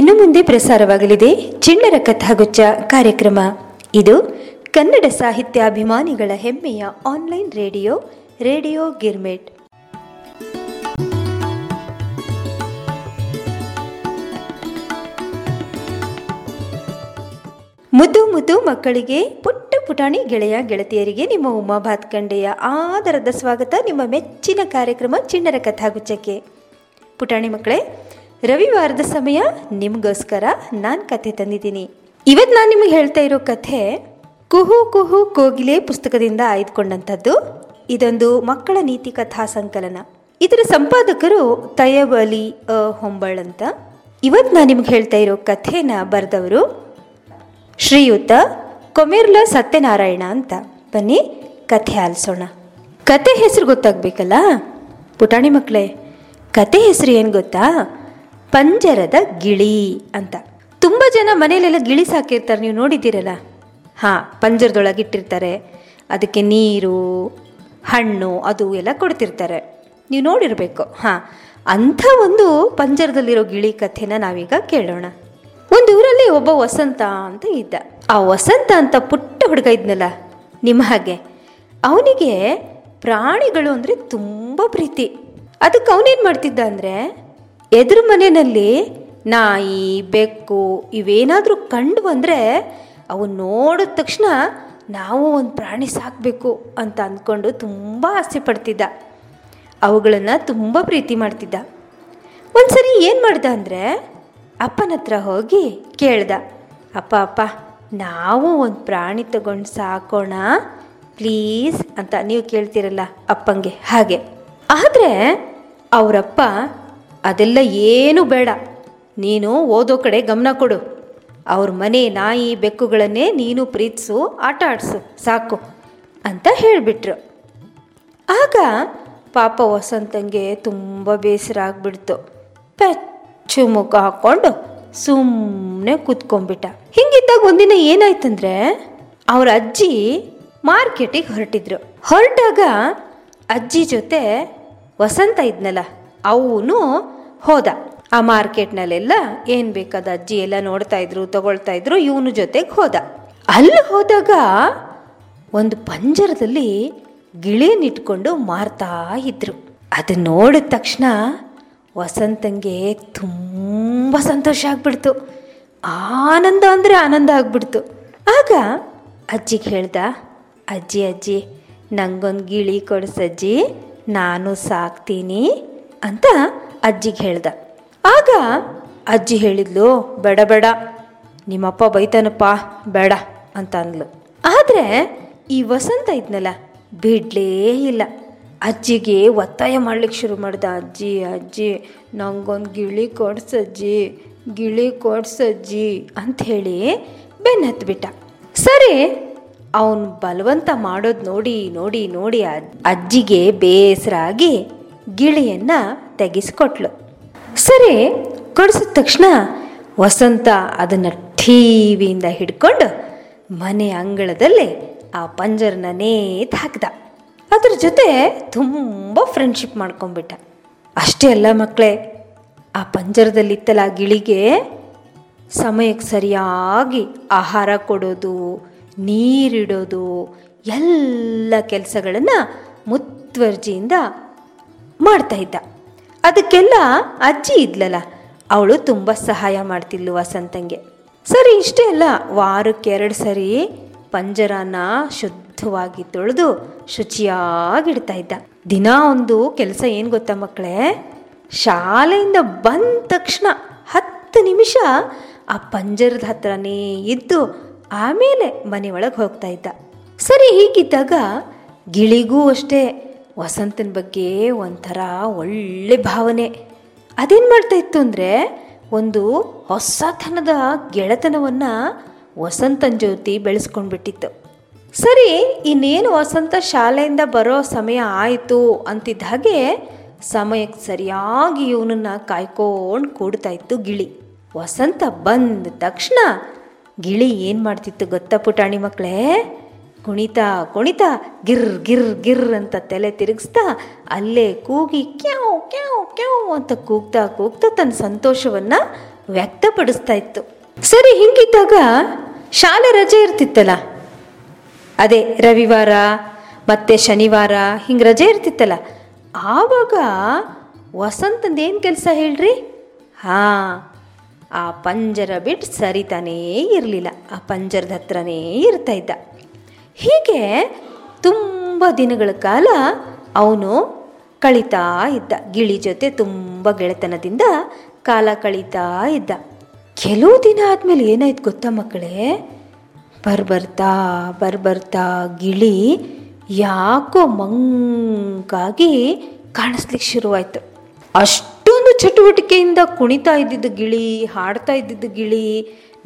ಇನ್ನು ಮುಂದೆ ಪ್ರಸಾರವಾಗಲಿದೆ ಚಿಣ್ಣರ ಕಥಾಗುಚ್ಚ ಕಾರ್ಯಕ್ರಮ. ಇದು ಕನ್ನಡ ಸಾಹಿತ್ಯಾಭಿಮಾನಿಗಳ ಹೆಮ್ಮೆಯ ಆನ್ಲೈನ್ ರೇಡಿಯೋ ರೇಡಿಯೋ ಗಿರ್ಮೆಟ್. ಮುದ್ದು ಮುದ್ದು ಮಕ್ಕಳಿಗೆ ಪುಟ್ಟ ಪುಟಾಣಿ ಗೆಳೆಯ ಗೆಳತಿಯರಿಗೆ ನಿಮ್ಮ ಉಮಾ ಭಾತ್ಕಂಡೆಯ ಆದರದ ಸ್ವಾಗತ, ನಿಮ್ಮ ಮೆಚ್ಚಿನ ಕಾರ್ಯಕ್ರಮ ಚಿಣ್ಣರ ಕಥಾಗುಚ್ಚಕ್ಕೆ ಪುಟಾಣಿ ಮಕ್ಕಳೇ ರವಿವಾರದ ಸಮಯ ನಿಮಗೋಸ್ಕರ ನಾನು ಕಥೆ ತಂದಿದ್ದೀನಿ. ಇವತ್ತು ನಾನು ನಿಮಗೆ ಹೇಳ್ತಾ ಇರೋ ಕಥೆ ಕುಹು ಕುಹು ಕೋಗಿಲೆ ಪುಸ್ತಕದಿಂದ ಆಯ್ದುಕೊಂಡಂಥದ್ದು. ಇದೊಂದು ಮಕ್ಕಳ ನೀತಿ ಕಥಾ ಸಂಕಲನ. ಇದರ ಸಂಪಾದಕರು ತಯಬ್ ಅಲಿ ಅ, ಹೊಂಬಳ್ ಅಂತ. ಇವತ್ತು ನಾನು ನಿಮ್ಗೆ ಹೇಳ್ತಾ ಇರೋ ಕಥೆನ ಬರೆದವರು ಶ್ರೀಯುತ ಕೊಮೆರ್ಲ ಸತ್ಯನಾರಾಯಣ ಅಂತ. ಬನ್ನಿ, ಕಥೆ ಆಲಿಸೋಣ. ಕತೆ ಹೆಸರು ಗೊತ್ತಾಗಬೇಕಲ್ಲ? ಪುಟಾಣಿ ಮಕ್ಕಳೇ ಕತೆ ಹೆಸರು ಏನು ಗೊತ್ತಾ? ಪಂಜರದ ಗಿಳಿ ಅಂತ. ತುಂಬ ಜನ ಮನೆಯಲ್ಲೆಲ್ಲ ಗಿಳಿ ಸಾಕಿರ್ತಾರೆ, ನೀವು ನೋಡಿದ್ದೀರಲ್ಲ? ಹಾಂ, ಪಂಜರದೊಳಗೆ ಇಟ್ಟಿರ್ತಾರೆ. ಅದಕ್ಕೆ ನೀರು, ಹಣ್ಣು, ಅದು ಎಲ್ಲ ಕೊಡ್ತಿರ್ತಾರೆ. ನೀವು ನೋಡಿರಬೇಕು. ಹಾಂ, ಅಂಥ ಒಂದು ಪಂಜರದಲ್ಲಿರೋ ಗಿಳಿ ಕಥೆನ ನಾವೀಗ ಕೇಳೋಣ. ಒಂದು ಊರಲ್ಲಿ ಒಬ್ಬ ವಸಂತ ಅಂತ ಇದ್ದ. ಆ ವಸಂತ ಅಂತ ಪುಟ್ಟ ಹುಡುಗ ಇದ್ನಲ್ಲ, ನಿಮ್ಮ ಹಾಗೆ. ಅವನಿಗೆ ಪ್ರಾಣಿಗಳು ಅಂದರೆ ತುಂಬ ಪ್ರೀತಿ. ಅದಕ್ಕೆ ಅವನೇನು ಮಾಡ್ತಿದ್ದ ಅಂದರೆ ಎದುರು ಮನೆಯಲ್ಲಿ ನಾಯಿ, ಬೆಕ್ಕು ಇವೇನಾದರೂ ಕಂಡು ಬಂದರೆ ಅವು ನೋಡಿದ ತಕ್ಷಣ ನಾವು ಒಂದು ಪ್ರಾಣಿ ಸಾಕಬೇಕು ಅಂತ ಅಂದ್ಕೊಂಡು ತುಂಬ ಆಸೆ ಪಡ್ತಿದ್ದ. ಅವುಗಳನ್ನು ತುಂಬ ಪ್ರೀತಿ ಮಾಡ್ತಿದ್ದ. ಒಂದು ಸರಿ ಏನು ಮಾಡ್ದ ಅಂದರೆ ಅಪ್ಪನ ಹತ್ರ ಹೋಗಿ ಕೇಳ್ದ. ಅಪ್ಪ ಅಪ್ಪ, ನಾವು ಒಂದು ಪ್ರಾಣಿ ತಗೊಂಡು ಸಾಕೋಣ, ಪ್ಲೀಸ್ ಅಂತ ನೀವು ಕೇಳ್ತೀರಲ್ಲ ಅಪ್ಪಂಗೆ ಹಾಗೆ. ಆದರೆ ಅವರಪ್ಪ ಅದೆಲ್ಲ ಏನೂ ಬೇಡ. ನೀನು ಓದೋ ಕಡೆ ಗಮನ ಕೊಡು. ಅವ್ರ ಮನೆ ನಾಯಿ ಬೆಕ್ಕುಗಳನ್ನೇ ನೀನು ಪ್ರೀತಿಸು, ಆಟ ಆಡಿಸು. ಸಾಕು ಅಂತ ಹೇಳಿಬಿಟ್ರು. ಆಗ ಪಾಪ ವಸಂತಂಗೆ ತುಂಬ ಬೇಸರ ಆಗಿಬಿಡ್ತು. ಪೆಚ್ಚು ಮುಖ ಹಾಕ್ಕೊಂಡು ಸುಮ್ಮನೆ ಕೂತ್ಕೊಂಡ್ಬಿಟ್ಟ. ಹಿಂಗಿದ್ದಾಗ ಒಂದಿನ ಏನಾಯ್ತಂದ್ರೆ ಅವ್ರ ಅಜ್ಜಿ ಮಾರ್ಕೆಟಿಗೆ ಹೊರಟಿದ್ರು. ಹೊರಟಾಗ ಅಜ್ಜಿ ಜೊತೆ ವಸಂತ ಇದ್ನಲ್ಲ ಅವನು ಹೋದ. ಆ ಮಾರ್ಕೆಟ್ನಲ್ಲೆಲ್ಲ ಏನು ಬೇಕಾದ ಅಜ್ಜಿ ಎಲ್ಲ ನೋಡ್ತಾ ಇದ್ರು, ತಗೊಳ್ತಾ ಇದ್ರು, ಇವನು ಜೊತೆಗೆ ಹೋದ. ಅಲ್ಲಿ ಹೋದಾಗ ಒಂದು ಪಂಜರದಲ್ಲಿ ಗಿಳಿಯನ್ನಿಟ್ಕೊಂಡು ಮಾರ್ತಾ ಇದ್ರು. ಅದು ನೋಡಿದ ತಕ್ಷಣ ವಸಂತಂಗೆ ತುಂಬ ಸಂತೋಷ ಆಗ್ಬಿಡ್ತು. ಆನಂದ ಅಂದರೆ ಆನಂದ ಆಗ್ಬಿಡ್ತು. ಆಗ ಅಜ್ಜಿಗೆ ಹೇಳ್ದ, ಅಜ್ಜಿ ಅಜ್ಜಿ, ನಂಗೊಂದು ಗಿಳಿ ಕೊಡಿಸಜ್ಜಿ ನಾನು ಸಾಕ್ತೀನಿ. ಅಂತ ಅಜ್ಜಿಗೆ ಹೇಳ್ದ. ಆಗ ಅಜ್ಜಿ ಹೇಳಿದ್ಲು, ಬೇಡ ಬೇಡ, ನಿಮ್ಮಪ್ಪ ಬೈತಾನಪ್ಪ, ಬೇಡ ಅಂತ ಅಂದ್ಲು. ಆದರೆ ಈ ವಸಂತ ಇದ್ನಲ್ಲ, ಬಿಡಲೇ ಇಲ್ಲ. ಅಜ್ಜಿಗೆ ಒತ್ತಾಯ ಮಾಡ್ಲಿಕ್ಕೆ ಶುರು ಮಾಡ್ದ. ಅಜ್ಜಿ ಅಜ್ಜಿ, ನಂಗೊಂದು ಗಿಳಿ ಕೊಡ್ಸಜ್ಜಿ ಗಿಳಿ ಕೊಡ್ಸಜ್ಜಿ ಅಂಥೇಳಿ ಬೆನ್ನ ಹತ್ಬಿಟ್ಟ. ಸರಿ, ಅವನು ಬಲವಂತ ಮಾಡೋದು ನೋಡಿ ನೋಡಿ ನೋಡಿ ಅಜ್ಜಿಗೆ ಬೇಸರ ಆಗಿ ಗಿಳಿಯನ್ನ ತೆಗೆಸಿಕೊಟ್ಲು. ಸರಿ ಕೊಡಿಸಿದ ತಕ್ಷಣ ವಸಂತ ಅದನ್ನು ಟಿವಿಯಿಂದ ಹಿಡ್ಕೊಂಡು ಮನೆ ಅಂಗಳದಲ್ಲಿ ಆ ಪಂಜರನ ನೇತು ಹಾಕಿದ. ಅದ್ರ ಜೊತೆ ತುಂಬ ಫ್ರೆಂಡ್ಶಿಪ್ ಮಾಡ್ಕೊಂಬಿಟ್ಟ ಅಷ್ಟೇ ಅಲ್ಲ ಮಕ್ಕಳೇ ಆ ಪಂಜರದಲ್ಲಿತ್ತಲ್ಲ ಗಿಳಿಗೆ ಸಮಯಕ್ಕೆ ಸರಿಯಾಗಿ ಆಹಾರ ಕೊಡೋದು, ನೀರಿಡೋದು, ಎಲ್ಲ ಕೆಲಸಗಳನ್ನು ಮುತ್ವರ್ಜಿಯಿಂದ ಮಾಡ್ತಾ ಇದ್ದ. ಅದಕ್ಕೆಲ್ಲ ಅಜ್ಜಿ ಇದ್ಲಲ್ಲ, ಅವಳು ತುಂಬ ಸಹಾಯ ಮಾಡ್ತಿದ್ಲು ವಸಂತಂಗೆ. ಸರಿ, ಇಷ್ಟೇ ಅಲ್ಲ, ವಾರಕ್ಕೆ ಎರಡು ಸರಿ ಪಂಜರನ ಶುದ್ಧವಾಗಿ ತೊಳೆದು ಶುಚಿಯಾಗಿಡ್ತಾ ಇದ್ದ. ದಿನ ಒಂದು ಕೆಲಸ ಏನು ಗೊತ್ತಾ ಮಕ್ಕಳೇ? ಶಾಲೆಯಿಂದ ಬಂದ ತಕ್ಷಣ ಹತ್ತು ನಿಮಿಷ ಆ ಪಂಜರದ ಹತ್ರನೇ ಇದ್ದು ಆಮೇಲೆ ಮನೆಯೊಳಗೆ ಹೋಗ್ತಾ ಇದ್ದ. ಸರಿ, ಹೀಗಿದ್ದಾಗ ಗಿಳಿಗೂ ಅಷ್ಟೇ ವಸಂತನ ಬಗ್ಗೆ ಒಂಥರ ಒಳ್ಳೆ ಭಾವನೆ. ಅದೇನು ಮಾಡ್ತಾ ಇತ್ತು ಅಂದರೆ ಒಂದು ಹೊಸತನದ ಗೆಳೆತನವನ್ನು ವಸಂತನ ಜ್ಯೋತಿ ಬೆಳೆಸ್ಕೊಂಡ್ಬಿಟ್ಟಿತ್ತು. ಸರಿ, ಇನ್ನೇನು ವಸಂತ ಶಾಲೆಯಿಂದ ಬರೋ ಸಮಯ ಆಯಿತು ಅಂತಿದ್ದ ಹಾಗೆ ಸಮಯಕ್ಕೆ ಸರಿಯಾಗಿ ಇವನನ್ನು ಕಾಯ್ಕೊಂಡು ಕೂಡ್ತಾ ಇತ್ತು ಗಿಳಿ. ವಸಂತ ಬಂದ ತಕ್ಷಣ ಗಿಳಿ ಏನು ಮಾಡ್ತಿತ್ತು ಗೊತ್ತಾ ಪುಟಾಣಿ ಮಕ್ಕಳೇ ಕುಣಿತಾ ಕುಣಿತಾ, ಗಿರ್ ಗಿರ್ ಗಿರ್ ಅಂತ ತಲೆ ತಿರುಗಿಸ್ತಾ ಅಲ್ಲೇ ಕೂಗಿ ಕ್ಯಾವ್ ಕ್ಯಾವ್ ಕ್ಯಾವ್ ಅಂತ ಕೂಗ್ತಾ ಕೂಗ್ತಾ ತನ್ನ ಸಂತೋಷವನ್ನು ವ್ಯಕ್ತಪಡಿಸ್ತಾ ಇತ್ತು. ಸರಿ, ಹಿಂಗಿದ್ದಾಗ ಶಾಲೆ ರಜೆ ಇರ್ತಿತ್ತಲ್ಲ? ಅದೇ ರವಿವಾರ, ಮತ್ತೆ ಶನಿವಾರ ಹಿಂಗೆ ರಜೆ ಇರ್ತಿತ್ತಲ್ಲ? ಆವಾಗ ವಸಂತಂದೇನು ಕೆಲಸ ಹೇಳ್ರಿ? ಹಾಂ, ಆ ಪಂಜರ ಬಿಟ್ಟು ಸರಿತಾನೇ ಇರಲಿಲ್ಲ. ಆ ಪಂಜರದ ಹತ್ರನೇ ಇರ್ತಾ ಇದ್ದ. ಹೀಗೆ ತುಂಬ ದಿನಗಳ ಕಾಲ ಅವನು ಕಳೀತಾ ಇದ್ದ. ಗಿಳಿ ಜೊತೆ ತುಂಬ ಗೆಳೆತನದಿಂದ ಕಾಲ ಕಳೀತಾ ಇದ್ದ. ಕೆಲವು ದಿನ ಆದಮೇಲೆ ಏನಾಯ್ತು ಗೊತ್ತಾ ಮಕ್ಕಳೇ? ಬರ್ಬರ್ತಾ ಬರ್ಬರ್ತಾ ಗಿಳಿ ಯಾಕೋ ಮಂಗಾಗಿ ಕಾಣಿಸ್ಲಿಕ್ಕೆ ಶುರುವಾಯ್ತು. ಅಷ್ಟೊಂದು ಚಟುವಟಿಕೆಯಿಂದ ಕುಣಿತಾ ಇದ್ದಿದ್ದು ಗಿಳಿ, ಹಾಡ್ತಾ ಇದ್ದಿದ್ದು ಗಿಳಿ,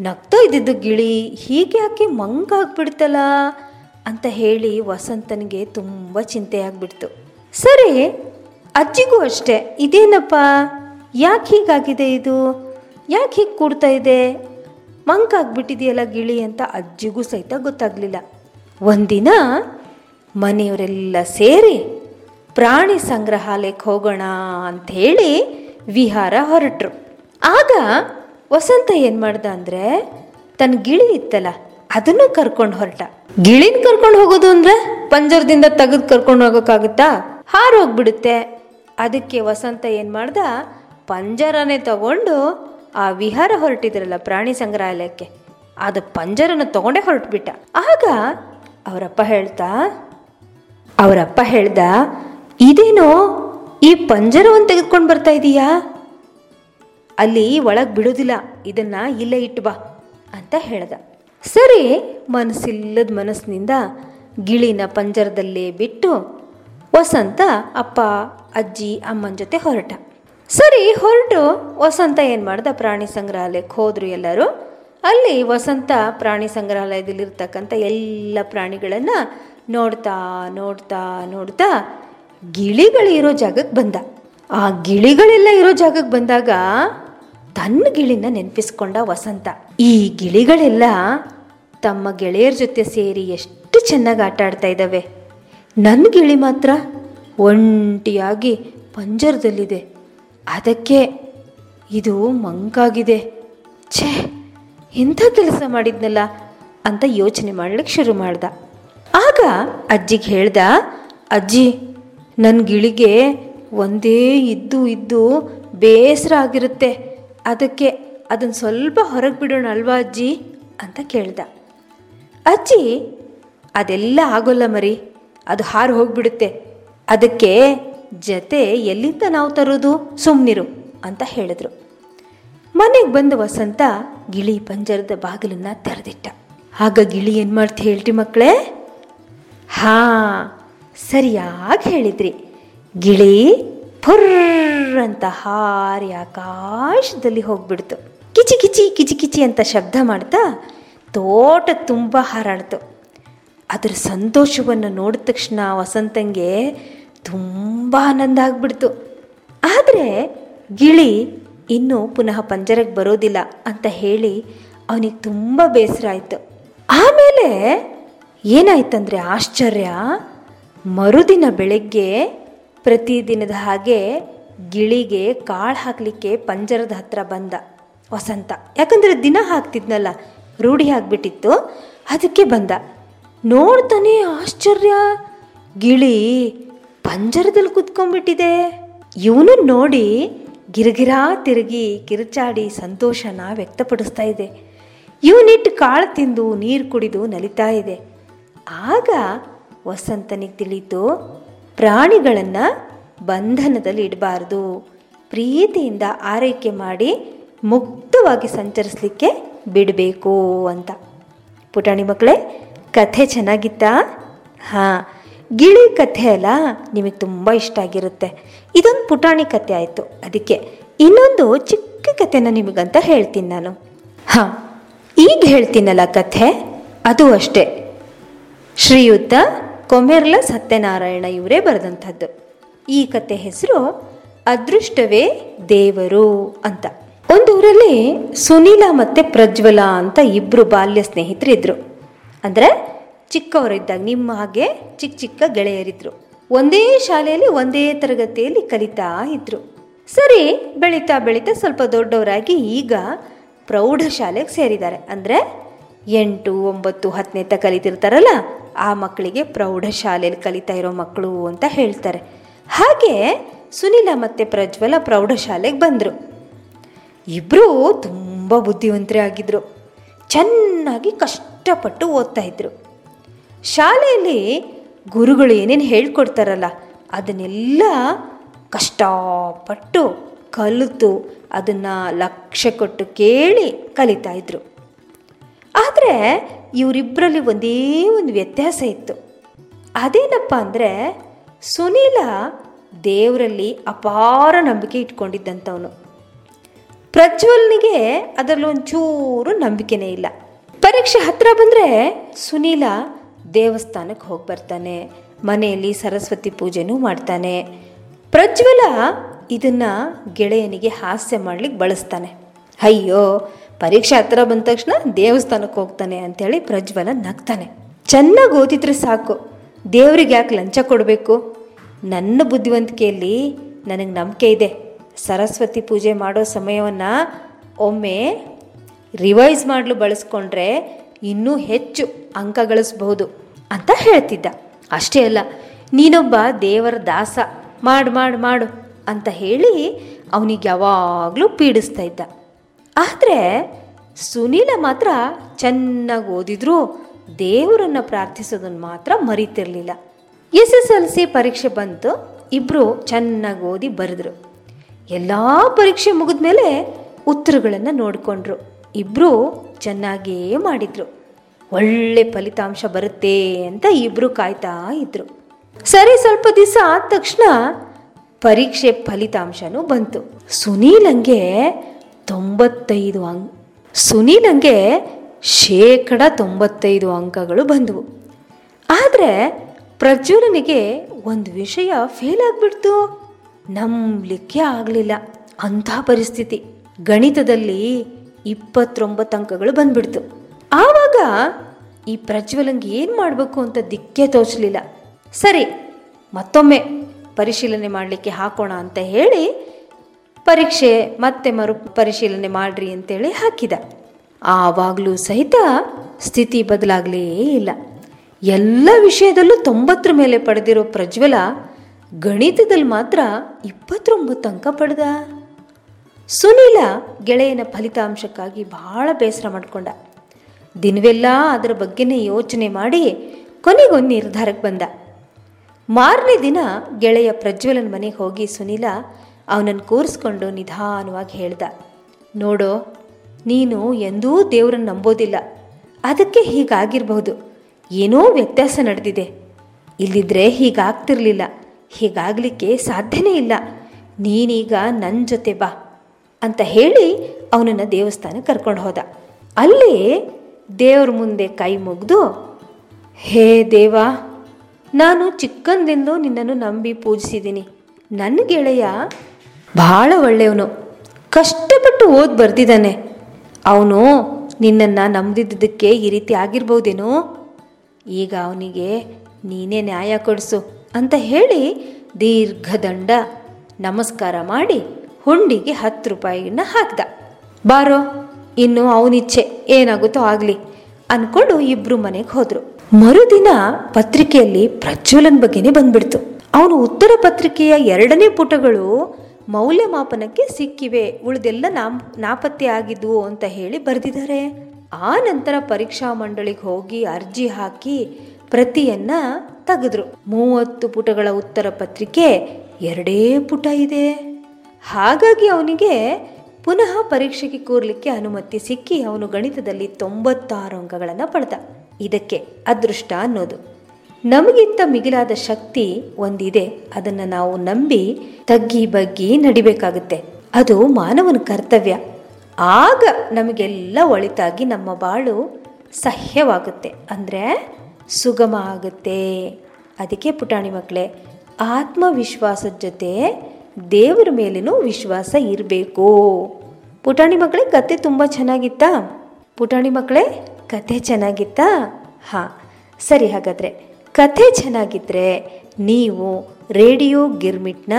ನಗ್ತಾ ಇದ್ದಿದ್ದು ಗಿಳಿ ಹೀಗೆ ಯಾಕೆ ಮಂಗಾಗ್ಬಿಡ್ತಲ್ಲ ಅಂತ ಹೇಳಿ ವಸಂತನಿಗೆ ತುಂಬ ಚಿಂತೆ ಆಗ್ಬಿಡ್ತು ಸರಿ, ಅಜ್ಜಿಗೂ ಅಷ್ಟೇ. ಇದೇನಪ್ಪ? ಯಾಕೆ ಹೀಗಾಗಿದೆ ಇದು? ಯಾಕೆ ಹೀಗೆ ಕೂಡ್ತಾ ಇದೆ? ಮಂಕಾಗ್ಬಿಟ್ಟಿದೆಯಲ್ಲ ಗಿಳಿ ಅಂತ ಅಜ್ಜಿಗೂ ಸಹಿತ ಗೊತ್ತಾಗಲಿಲ್ಲ. ಒಂದಿನ ಮನೆಯವರೆಲ್ಲ ಸೇರಿ ಪ್ರಾಣಿ ಸಂಗ್ರಹಾಲಯಕ್ಕೆ ಹೋಗೋಣ ಅಂಥೇಳಿ ವಿಹಾರ ಹೊರಟರು. ಆಗ ವಸಂತ ಏನು ಮಾಡ್ದ ಅಂದರೆ ತನ್ನ ಗಿಳಿ ಇತ್ತಲ್ಲ ಅದನ್ನು ಕರ್ಕೊಂಡು ಹೊರಟ. ಗಿಳಿನ ಕರ್ಕೊಂಡು ಹೋಗೋದು ಅಂದ್ರೆ ಪಂಜರದಿಂದ ತೆಗೆದು ಕರ್ಕೊಂಡು ಹೋಗೋಕ್ಕಾಗುತ್ತಾ? ಹಾರು ಹೋಗ್ಬಿಡುತ್ತೆ. ಅದಕ್ಕೆ ವಸಂತ ಏನು ಮಾಡ್ದ? ಪಂಜರನೇ ತಗೊಂಡು ಆ ವಿಹಾರ ಹೊರಟಿದ್ರಲ್ಲ ಪ್ರಾಣಿ ಸಂಗ್ರಹಾಲಯಕ್ಕೆ. ಅದು ಪಂಜರನ ತಗೊಂಡೇ ಹೊರಟ್ಬಿಟ್ಟ. ಆಗ ಅವರಪ್ಪ ಹೇಳ್ತಾ, ಅವರಪ್ಪ ಹೇಳ್ದ, ಇದೇನೋ ಈ ಪಂಜರವನ್ನು ತೆಗೆದುಕೊಂಡು ಬರ್ತಾ ಇದೀಯಾ? ಅಲ್ಲಿ ಒಳಗೆ ಬಿಡೋದಿಲ್ಲ. ಇದನ್ನ ಇಲ್ಲೇ ಇಟ್ಟು ಬಾ ಅಂತ ಹೇಳ್ದ. ಸರಿ ಮನಸ್ಸಿಲ್ಲದ ಮನಸ್ಸಿನಿಂದ ಗಿಳಿನ ಪಂಜರದಲ್ಲೇ ಬಿಟ್ಟು ವಸಂತ ಅಪ್ಪ, ಅಜ್ಜಿ, ಅಮ್ಮನ ಜೊತೆ ಹೊರಟ. ಸರಿ ಹೊರಟು ವಸಂತ ಏನು ಮಾಡ್ದ? ಪ್ರಾಣಿ ಸಂಗ್ರಹಾಲಯಕ್ಕೆ ಹೋದರು ಎಲ್ಲರೂ. ಅಲ್ಲಿ ವಸಂತ ಪ್ರಾಣಿ ಸಂಗ್ರಹಾಲಯದಲ್ಲಿರ್ತಕ್ಕಂಥ ಎಲ್ಲ ಪ್ರಾಣಿಗಳನ್ನು ನೋಡ್ತಾ ನೋಡ್ತಾ ನೋಡ್ತಾ ಗಿಳಿಗಳಿರೋ ಜಾಗಕ್ಕೆ ಬಂದ. ಆ ಗಿಳಿಗಳೆಲ್ಲ ಇರೋ ಜಾಗಕ್ಕೆ ಬಂದಾಗ ತನ್ನ ಗಿಳಿನ ನೆನಪಿಸ್ಕೊಂಡ ವಸಂತ. ಈ ಗಿಳಿಗಳೆಲ್ಲ ತಮ್ಮ ಗೆಳೆಯರ ಜೊತೆ ಸೇರಿ ಎಷ್ಟು ಚೆನ್ನಾಗಿ ಆಟ ಆಡ್ತಾ ಇದ್ದಾವೆ ನನ್ನ ಗಿಳಿ ಮಾತ್ರ ಒಂಟಿಯಾಗಿ ಪಂಜರದಲ್ಲಿದೆ. ಅದಕ್ಕೆ ಇದು ಮಂಕಾಗಿದೆ. ಛೇ ಎಂಥ ಕೆಲಸ ಮಾಡಿದ್ನಲ್ಲ ಅಂತ ಯೋಚನೆ ಮಾಡ್ಲಿಕ್ಕೆ ಶುರು ಮಾಡ್ದ. ಆಗ ಅಜ್ಜಿಗೆ ಹೇಳ್ದ, ಅಜ್ಜಿ ನನ್ನ ಗಿಳಿಗೆ ಒಂದೇ ಇದ್ದು ಇದ್ದು ಬೇಸರ ಆಗಿರುತ್ತೆ. ಅದಕ್ಕೆ ಅದನ್ನು ಸ್ವಲ್ಪ ಹೊರಗೆ ಬಿಡೋಣ ಅಲ್ವಾ ಅಜ್ಜಿ? ಅಂತ ಕೇಳ್ದ. ಅಜ್ಜಿ, ಅದೆಲ್ಲ ಆಗೋಲ್ಲ ಮರಿ. ಅದು ಹಾರು ಹೋಗ್ಬಿಡುತ್ತೆ. ಅದಕ್ಕೆ ಜತೆ ಎಲ್ಲಿಂದ ನಾವು ತರೋದು? ಸುಮ್ಮನಿರು ಅಂತ ಹೇಳಿದ್ರು. ಮನೆಗೆ ಬಂದ ವಸಂತ ಗಿಳಿ ಪಂಜರದ ಬಾಗಿಲನ್ನ ತೆರೆದಿಟ್ಟ. ಆಗ ಗಿಳಿ ಏನು ಮಾಡ್ತಿ ಹೇಳ್ರಿ ಮಕ್ಕಳೇ ಹಾ, ಸರಿಯಾಗಿ ಹೇಳಿದ್ರಿ. ಗಿಳಿ ಫುರ್ರ್ ಅಂತ ಹಾರಿ ಆಕಾಶದಲ್ಲಿ ಹೋಗ್ಬಿಡ್ತು. ಕಿಚಿ ಕಿಚಿ ಕಿಚಿ ಕಿಚಿ ಅಂತ ಶಬ್ದ ಮಾಡ್ತಾ ತೋಟ ತುಂಬ ಹಾರಾಡ್ತು. ಅದರ ಸಂತೋಷವನ್ನು ನೋಡಿದ ತಕ್ಷಣ ವಸಂತಂಗೆ ತುಂಬ ಆನಂದ ಆಗ್ಬಿಡ್ತು. ಆದರೆ ಗಿಳಿ ಇನ್ನೂ ಪುನಃ ಪಂಜರಕ್ಕೆ ಬರೋದಿಲ್ಲ ಅಂತ ಹೇಳಿ ಅವನಿಗೆ ತುಂಬ ಬೇಸರ ಆಯಿತು. ಆಮೇಲೆ ಏನಾಯ್ತಂದ್ರೆ ಆಶ್ಚರ್ಯ, ಮರುದಿನ ಬೆಳಗ್ಗೆ ಪ್ರತಿದಿನದ ಹಾಗೆ ಗಿಳಿಗೆ ಕಾಳು ಹಾಕಲಿಕ್ಕೆ ಪಂಜರದ ಹತ್ರ ಬಂದ ವಸಂತ. ಯಾಕಂದರೆ ದಿನ ಹಾಕ್ತಿದ್ನಲ್ಲ ರೂಢಿ ಆಗಿಬಿಟ್ಟಿತ್ತು. ಅದಕ್ಕೆ ಬಂದ. ನೋಡ್ತಾನೆ ಆಶ್ಚರ್ಯ. ಗಿಳಿ ಪಂಜರದಲ್ಲಿ ಕುತ್ಕೊಂಡ್ಬಿಟ್ಟಿದೆ. ಇವನು ನೋಡಿ ಗಿರ್ಗಿರಾ ತಿರುಗಿ ಕಿರುಚಾಡಿ ಸಂತೋಷನ ವ್ಯಕ್ತಪಡಿಸ್ತಾ ಇದೆ. ಇವನಿಟ್ಟು ಕಾಳು ತಿಂದು ನೀರು ಕುಡಿದು ನಲಿತಾ ಇದೆ. ಆಗ ವಸಂತನಿಗೆ ತಿಳಿತು ಪ್ರಾಣಿಗಳನ್ನು ಬಂಧನದಲ್ಲಿ ಇಡಬಾರ್ದು. ಪ್ರೀತಿಯಿಂದ ಆರೈಕೆ ಮಾಡಿ ಮುಕ್ತವಾಗಿ ಸಂಚರಿಸಲಿಕ್ಕೆ ಬಿಡಬೇಕು ಅಂತ. ಪುಟಾಣಿ ಮಕ್ಕಳೇ ಕಥೆ ಚೆನ್ನಾಗಿತ್ತಾ? ಹಾಂ, ಗಿಳಿ ಕಥೆ ಅಲ್ಲ, ನಿಮಗೆ ತುಂಬ ಇಷ್ಟ ಆಗಿರುತ್ತೆ. ಇದೊಂದು ಪುಟಾಣಿ ಕಥೆ ಆಯಿತು. ಅದಕ್ಕೆ ಇನ್ನೊಂದು ಚಿಕ್ಕ ಕಥೆನ ನಿಮಗಂತ ಹೇಳ್ತೀನಿ ನಾನು. ಹಾಂ, ಈಗ ಹೇಳ್ತೀನಲ್ಲ ಕಥೆ? ಅದು ಅಷ್ಟೇ. ಶ್ರೀಯುತ ಕೊಮೆರ್ಲ ಸತ್ಯನಾರಾಯಣ ಇವರೇ ಬರೆದಂಥದ್ದು. ಈ ಕತೆ ಹೆಸರು, ಅದೃಷ್ಟವೇ ದೇವರು ಅಂತ. ಒಂದು ಊರಲ್ಲಿ ಸುನೀಲ ಮತ್ತು ಪ್ರಜ್ವಲ ಅಂತ ಇಬ್ಬರು ಬಾಲ್ಯ ಸ್ನೇಹಿತರಿದ್ದರು ಅಂದರೆ ಚಿಕ್ಕವರಿದ್ದಾಗ ನಿಮ್ಮ ಹಾಗೆ ಚಿಕ್ಕ ಚಿಕ್ಕ ಗೆಳೆಯರಿದ್ದರು ಒಂದೇ ಶಾಲೆಯಲ್ಲಿ, ಒಂದೇ ತರಗತಿಯಲ್ಲಿ ಕಲಿತಾ ಇದ್ರು. ಸರಿ, ಬೆಳೀತಾ ಬೆಳೀತಾ ಸ್ವಲ್ಪ ದೊಡ್ಡವರಾಗಿ ಈಗ ಪ್ರೌಢಶಾಲೆಗೆ ಸೇರಿದ್ದಾರೆ. ಅಂದರೆ ಎಂಟು, ಒಂಬತ್ತು, ಹತ್ತನೇ ತ ಕಲಿತಿರ್ತಾರಲ್ಲ, ಆ ಮಕ್ಕಳಿಗೆ ಪ್ರೌಢಶಾಲೆಯಲ್ಲಿ ಕಲಿತಾ ಇರೋ ಮಕ್ಕಳು ಅಂತ ಹೇಳ್ತಾರೆ. ಹಾಗೆ ಸುನಿಲ ಮತ್ತು ಪ್ರಜ್ವಲ ಪ್ರೌಢಶಾಲೆಗೆ ಬಂದರು. ಇಬ್ಬರೂ ತುಂಬ ಬುದ್ಧಿವಂತರೇ ಆಗಿದ್ರು ಚೆನ್ನಾಗಿ ಕಷ್ಟಪಟ್ಟು ಓದ್ತಾ ಇದ್ರು. ಶಾಲೆಯಲ್ಲಿ ಗುರುಗಳು ಏನೇನು ಹೇಳ್ಕೊಡ್ತಾರಲ್ಲ, ಅದನ್ನೆಲ್ಲ ಕಷ್ಟಪಟ್ಟು ಕಲಿತು ಅದನ್ನು ಲಕ್ಷ್ಯ ಕೊಟ್ಟು ಕೇಳಿ ಕಲಿತಾ ಇದ್ರು. ಆದರೆ ಇವರಿಬ್ಬರಲ್ಲಿ ಒಂದೇ ಒಂದು ವ್ಯತ್ಯಾಸ ಇತ್ತು. ಅದೇನಪ್ಪ ಅಂದರೆ, ಸುನೀಲ ದೇವರಲ್ಲಿ ಅಪಾರ ನಂಬಿಕೆ ಇಟ್ಕೊಂಡಿದ್ದಂಥವನು. ಪ್ರಜ್ವಲ್ನಿಗೆ ಅದರಲ್ಲಿ ಒಂಚೂರು ನಂಬಿಕೆನೇ ಇಲ್ಲ. ಪರೀಕ್ಷೆ ಹತ್ರ ಬಂದರೆ ಸುನೀಲ ದೇವಸ್ಥಾನಕ್ಕೆ ಹೋಗಿ ಬರ್ತಾನೆ. ಮನೆಯಲ್ಲಿ ಸರಸ್ವತಿ ಪೂಜೆನೂ ಮಾಡ್ತಾನೆ. ಪ್ರಜ್ವಲ ಇದನ್ನ ಗೆಳೆಯನಿಗೆ ಹಾಸ್ಯ ಮಾಡ್ಲಿಕ್ಕೆ ಬಳಸ್ತಾನೆ. ಅಯ್ಯೋ, ಪರೀಕ್ಷೆ ಹತ್ರ ಬಂದ ತಕ್ಷಣ ದೇವಸ್ಥಾನಕ್ಕೆ ಹೋಗ್ತಾನೆ ಅಂತೇಳಿ ಪ್ರಜ್ವಲ ನಗ್ತಾನೆ. ಚೆನ್ನಾಗಿ ಓದಿದ್ರೆ ಸಾಕು. ದೇವ್ರಿಗೆ ಯಾಕೆ ಲಂಚ ಕೊಡಬೇಕು? ನನ್ನ ಬುದ್ಧಿವಂತಿಕೆಯಲ್ಲಿ ನನಗೆ ನಂಬಿಕೆ ಇದೆ. ಸರಸ್ವತಿ ಪೂಜೆ ಮಾಡೋ ಸಮಯವನ್ನು ಒಮ್ಮೆ ರಿವೈಸ್ ಮಾಡಲು ಬಳಸ್ಕೊಂಡ್ರೆ ಇನ್ನೂ ಹೆಚ್ಚು ಅಂಕ ಗಳಿಸ್ಬಹುದು ಅಂತ ಹೇಳ್ತಿದ್ದ. ಅಷ್ಟೇ ಅಲ್ಲ, ನೀನೊಬ್ಬ ದೇವರ ದಾಸ, ಮಾಡು ಮಾಡು ಮಾಡು ಅಂತ ಹೇಳಿ ಅವನಿಗೆ ಯಾವಾಗಲೂ ಪೀಡಿಸ್ತಾ ಇದ್ದ. ಆದರೆ ಸುನೀಲ ಮಾತ್ರ ಚೆನ್ನಾಗಿ ಓದಿದ್ರು ದೇವರನ್ನು ಪ್ರಾರ್ಥಿಸೋದನ್ನು ಮಾತ್ರ ಮರಿತಿರ್ಲಿಲ್ಲ. ಎಸ್ ಎಸ್ ಎಲ್ ಸಿ ಪರೀಕ್ಷೆ ಬಂತು ಇಬ್ಬರು ಚೆನ್ನಾಗಿ ಓದಿ ಬರೆದ್ರು. ಎಲ್ಲ ಪರೀಕ್ಷೆ ಮುಗಿದ ಮೇಲೆ ಉತ್ತರಗಳನ್ನು ನೋಡಿಕೊಂಡ್ರು. ಇಬ್ಬರು ಚೆನ್ನಾಗೇ ಮಾಡಿದ್ರು. ಒಳ್ಳೆ ಫಲಿತಾಂಶ ಬರುತ್ತೆ ಅಂತ ಇಬ್ಬರು ಕಾಯ್ತಾ ಇದ್ರು. ಸರಿ, ಸ್ವಲ್ಪ ದಿವಸ ಆದ ತಕ್ಷಣ ಪರೀಕ್ಷೆ ಫಲಿತಾಂಶನೂ ಬಂತು. ಸುನೀಲಂಗೆ ತೊಂಬತ್ತೈದು ಸುನೀಲ್ ಸುನೀಲಂಗೆ ಶೇಕಡ ತೊಂಬತ್ತೈದು ಅಂಕಗಳು ಬಂದವು. ಆದರೆ ಪ್ರಜ್ವಲನಿಗೆ ಒಂದು ವಿಷಯ ಫೇಲ್ ಆಗಿಬಿಡ್ತು. ನಂಬಲಿಕ್ಕೆ ಆಗಲಿಲ್ಲ. ಅಂಥ ಪರಿಸ್ಥಿತಿ. ಗಣಿತದಲ್ಲಿ ಇಪ್ಪತ್ತೊಂಬತ್ತು ಅಂಕಗಳು ಬಂದ್ಬಿಡ್ತು. ಆವಾಗ ಈ ಪ್ರಜ್ವಲಂಗೆ ಏನು ಮಾಡಬೇಕು ಅಂತ ದಿಕ್ಕೇ ತೋಚಲಿಲ್ಲ ಸರಿ, ಮತ್ತೊಮ್ಮೆ ಪರಿಶೀಲನೆ ಮಾಡಲಿಕ್ಕೆ ಹಾಕೋಣ ಅಂತ ಹೇಳಿ ಪರೀಕ್ಷೆ ಮತ್ತೆ ಮರು ಪರಿಶೀಲನೆ ಮಾಡ್ರಿ ಅಂತೇಳಿ ಹಾಕಿದ. ಆವಾಗಲೂ ಸಹಿತ ಸ್ಥಿತಿ ಬದಲಾಗಲೇ ಇಲ್ಲ. ಎಲ್ಲ ವಿಷಯದಲ್ಲೂ ತೊಂಬತ್ತರ ಮೇಲೆ ಪಡೆದಿರೋ ಪ್ರಜ್ವಲ ಗಣಿತದಲ್ಲಿ ಮಾತ್ರ ಇಪ್ಪತ್ತೊಂಬತ್ತು ಅಂಕ ಪಡೆದ. ಸುನೀಲ ಗೆಳೆಯನ ಫಲಿತಾಂಶಕ್ಕಾಗಿ ಬಹಳ ಬೇಸರ ಮಾಡಿಕೊಂಡ. ದಿನವೆಲ್ಲ ಅದರ ಬಗ್ಗೆನೇ ಯೋಚನೆ ಮಾಡಿ ಕೊನೆಗೊಂದು ನಿರ್ಧಾರಕ್ಕೆ ಬಂದ. ಮಾರನೇ ದಿನ ಗೆಳೆಯ ಪ್ರಜ್ವಲನ ಮನೆಗೆ ಹೋಗಿ ಸುನೀಲ ಅವನನ್ನು ಕೂರಿಸ್ಕೊಂಡು ನಿಧಾನವಾಗಿ ಹೇಳ್ದ. ನೋಡೋ, ನೀನು ಎಂದೂ ದೇವರನ್ನು ನಂಬೋದಿಲ್ಲ. ಅದಕ್ಕೆ ಹೀಗಾಗಿರಬಹುದು. ಏನೋ ವ್ಯತ್ಯಾಸ ನಡೆದಿದೆ. ಇಲ್ಲಿದ್ರೆ ಹೀಗಾಗ್ತಿರ್ಲಿಲ್ಲ. ಹೀಗಾಗಲಿಕ್ಕೆ ಸಾಧ್ಯನೇ ಇಲ್ಲ. ನೀನೀಗ ನನ್ನ ಜೊತೆ ಬಾ ಅಂತ ಹೇಳಿ ಅವನನ್ನು ದೇವಸ್ಥಾನಕ್ಕೆ ಕರ್ಕೊಂಡು ಹೋದ. ಅಲ್ಲಿ ದೇವ್ರ ಮುಂದೆ ಕೈ ಮುಗಿದು, ಹೇ ದೇವ, ನಾನು ಚಿಕ್ಕಂದಿಂದಲೂ ನಿನ್ನನ್ನು ನಂಬಿ ಪೂಜಿಸಿದ್ದೀನಿ. ನನ್ನ ಗೆಳೆಯ ಭಾಳ ಒಳ್ಳೆಯವನು. ಕಷ್ಟಪಟ್ಟು ಓದಿ ಬರ್ದಿದ್ದಾನೆ. ಅವನು ನಿನ್ನನ್ನು ನಂಬಿದ್ದಕ್ಕೆ ಈ ರೀತಿ ಆಗಿರ್ಬೋದೇನೋ? ಈಗ ಅವನಿಗೆ ನೀನೇ ನ್ಯಾಯ ಕೊಡಿಸು. ಅಂತ ಹೇಳಿ ದೀರ್ಘದಂಡ ನಮಸ್ಕಾರ ಮಾಡಿ ಹುಂಡಿಗೆ ಹತ್ತು ರೂಪಾಯಿನ ಹಾಕ್ದ. ಬಾರೋ, ಇನ್ನು ಅವನಿಚ್ಛೆ ಏನಾಗುತ್ತೋ ಆಗಲಿ ಅನ್ಕೊಂಡು ಇಬ್ರು ಮನೆಗೆ ಹೋದ್ರು. ಮರುದಿನ ಪತ್ರಿಕೆಯಲ್ಲಿ ಪ್ರಜ್ವಲನ್ ಬಗ್ಗೆನೇ ಬಂದ್ಬಿಡ್ತು. ಅವನು ಉತ್ತರ ಪತ್ರಿಕೆಯ ಎರಡನೇ ಪುಟಗಳು ಮೌಲ್ಯಮಾಪನಕ್ಕೆ ಸಿಕ್ಕಿವೆ, ಉಳಿದೆಲ್ಲ ನಾಮ್, ನಾಪತ್ತೆ ಆಗಿದ್ವು ಅಂತ ಹೇಳಿ ಬರೆದಿದ್ದಾರೆ. ಆ ನಂತರ ಪರೀಕ್ಷಾ ಮಂಡಳಿಗೆ ಹೋಗಿ ಅರ್ಜಿ ಹಾಕಿ ಪ್ರತಿಯನ್ನ ತೆಗೆದ್ರು ಮೂವತ್ತು ಪುಟಗಳ ಉತ್ತರ ಪತ್ರಿಕೆ ಎರಡೇ ಪುಟ ಇದೆ. ಹಾಗಾಗಿ ಅವನಿಗೆ ಪುನಃ ಪರೀಕ್ಷೆಗೆ ಕೂರಲಿಕ್ಕೆ ಅನುಮತಿ ಸಿಕ್ಕಿ ಅವನು ಗಣಿತದಲ್ಲಿ ತೊಂಬತ್ತಾರು ಅಂಕಗಳನ್ನು ಪಡೆದ. ಇದಕ್ಕೆ ಅದೃಷ್ಟ ಅನ್ನೋದು. ನಮಗಿಂತ ಮಿಗಿಲಾದ ಶಕ್ತಿ ಒಂದಿದೆ. ಅದನ್ನು ನಾವು ನಂಬಿ ತಗ್ಗಿ ಬಗ್ಗಿ ನಡಿಬೇಕಾಗುತ್ತೆ. ಅದು ಮಾನವನ ಕರ್ತವ್ಯ. ಆಗ ನಮಗೆಲ್ಲ ಒಳಿತಾಗಿ ನಮ್ಮ ಬಾಳು ಸಹ್ಯವಾಗುತ್ತೆ. ಅಂದರೆ ಸುಗಮ ಆಗುತ್ತೆ ಅದಕ್ಕೆ ಪುಟಾಣಿ ಮಕ್ಕಳೇ ಆತ್ಮವಿಶ್ವಾಸದ ಜೊತೆ ದೇವರ ಮೇಲೂ ವಿಶ್ವಾಸ ಇರಬೇಕು. ಪುಟಾಣಿ ಮಕ್ಕಳೇ, ಕತೆ ತುಂಬ ಚೆನ್ನಾಗಿತ್ತಾ? ಪುಟಾಣಿ ಮಕ್ಕಳೇ, ಕತೆ ಚೆನ್ನಾಗಿತ್ತಾ? ಹಾಂ, ಸರಿ ಹಾಗಾದರೆ ಕಥೆ ಚೆನ್ನಾಗಿದ್ದರೆ ನೀವು ರೇಡಿಯೋ ಗಿರ್ಮಿಟ್ನ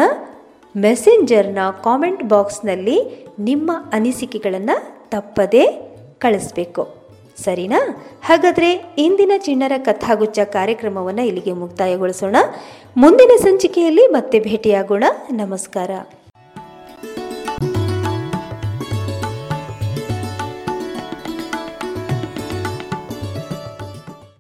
ಮೆಸೆಂಜರ್ನ ಕಾಮೆಂಟ್ ಬಾಕ್ಸ್ನಲ್ಲಿ ನಿಮ್ಮ ಅನಿಸಿಕೆಗಳನ್ನು ತಪ್ಪದೇ ಕಳಿಸ್ಬೇಕು. ಸರಿನಾ? ಹಾಗಾದರೆ ಇಂದಿನ ಚಿಣ್ಣರ ಕಥಾಗುಚ್ಚ ಕಾರ್ಯಕ್ರಮವನ್ನು ಇಲ್ಲಿಗೆ ಮುಕ್ತಾಯಗೊಳಿಸೋಣ. ಮುಂದಿನ ಸಂಚಿಕೆಯಲ್ಲಿ ಮತ್ತೆ ಭೇಟಿಯಾಗೋಣ. ನಮಸ್ಕಾರ.